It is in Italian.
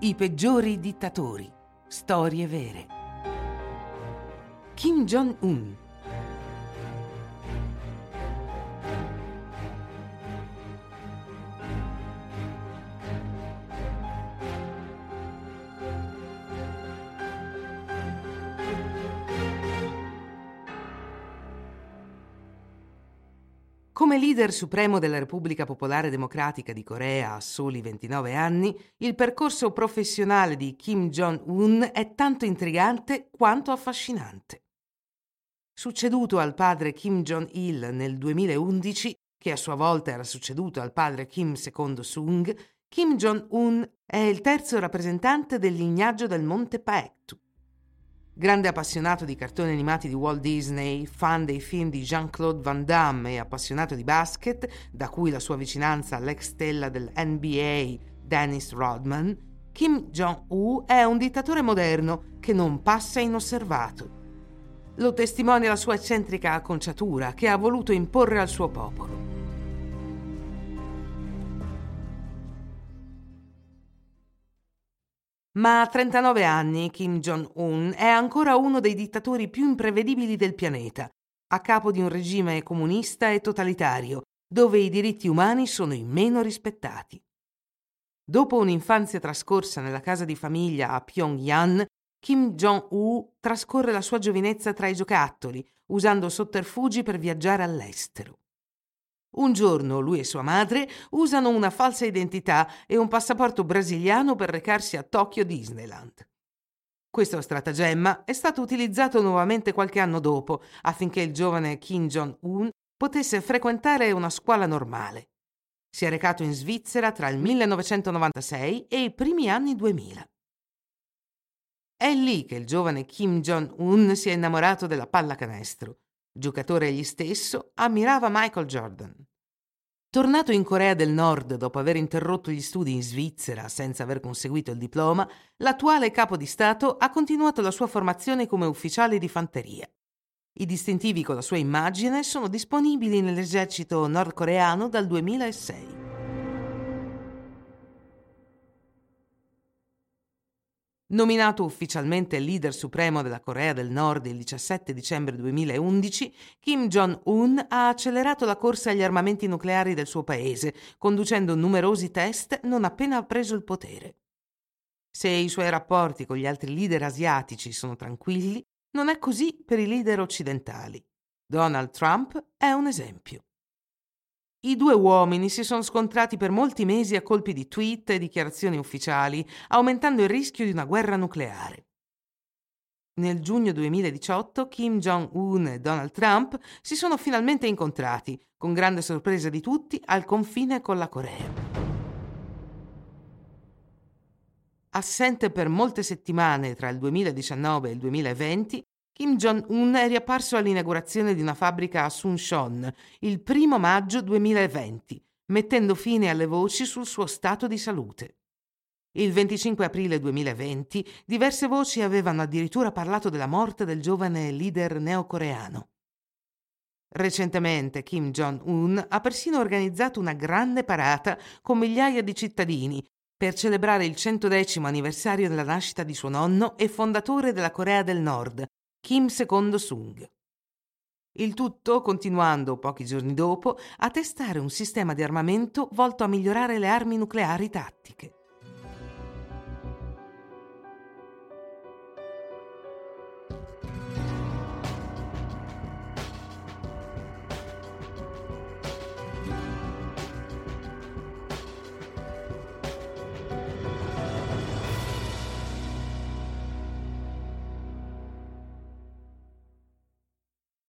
I peggiori dittatori. Storie vere. Kim Jong-un Come leader supremo della Repubblica Popolare Democratica di Corea a soli 29 anni, il percorso professionale di Kim Jong-un è tanto intrigante quanto affascinante. Succeduto al padre Kim Jong-il nel 2011, che a sua volta era succeduto al padre Kim II Sung, Kim Jong-un è il terzo rappresentante del lignaggio del Monte Paektu. Grande appassionato di cartoni animati di Walt Disney, fan dei film di Jean-Claude Van Damme e appassionato di basket, da cui la sua vicinanza all'ex stella del NBA Dennis Rodman, Kim Jong-un è un dittatore moderno che non passa inosservato. Lo testimonia la sua eccentrica acconciatura che ha voluto imporre al suo popolo. Ma a 39 anni Kim Jong-un è ancora uno dei dittatori più imprevedibili del pianeta, a capo di un regime comunista e totalitario, dove i diritti umani sono i meno rispettati. Dopo un'infanzia trascorsa nella casa di famiglia a Pyongyang, Kim Jong-un trascorre la sua giovinezza tra i giocattoli, usando sotterfugi per viaggiare all'estero. Un giorno lui e sua madre usano una falsa identità e un passaporto brasiliano per recarsi a Tokyo Disneyland. Questo stratagemma è stato utilizzato nuovamente qualche anno dopo affinché il giovane Kim Jong-un potesse frequentare una scuola normale. Si è recato in Svizzera tra il 1996 e i primi anni 2000. È lì che il giovane Kim Jong-un si è innamorato della pallacanestro giocatore egli stesso, ammirava Michael Jordan. Tornato in Corea del Nord dopo aver interrotto gli studi in Svizzera senza aver conseguito il diploma, l'attuale capo di Stato ha continuato la sua formazione come ufficiale di fanteria. I distintivi con la sua immagine sono disponibili nell'esercito nordcoreano dal 2006. Nominato ufficialmente leader supremo della Corea del Nord il 17 dicembre 2011, Kim Jong-un ha accelerato la corsa agli armamenti nucleari del suo paese, conducendo numerosi test non appena ha preso il potere. Se i suoi rapporti con gli altri leader asiatici sono tranquilli, non è così per i leader occidentali. Donald Trump è un esempio. I due uomini si sono scontrati per molti mesi a colpi di tweet e dichiarazioni ufficiali, aumentando il rischio di una guerra nucleare. Nel giugno 2018 Kim Jong-un e Donald Trump si sono finalmente incontrati, con grande sorpresa di tutti, al confine con la Corea. Assente per molte settimane tra il 2019 e il 2020, Kim Jong-un è riapparso all'inaugurazione di una fabbrica a Suncheon il primo maggio 2020, mettendo fine alle voci sul suo stato di salute. Il 25 aprile 2020 diverse voci avevano addirittura parlato della morte del giovane leader neocoreano. Recentemente Kim Jong-un ha persino organizzato una grande parata con migliaia di cittadini per celebrare il 110 anniversario della nascita di suo nonno e fondatore della Corea del Nord, Kim II-sung. Il tutto continuando pochi giorni dopo a testare un sistema di armamento volto a migliorare le armi nucleari tattiche.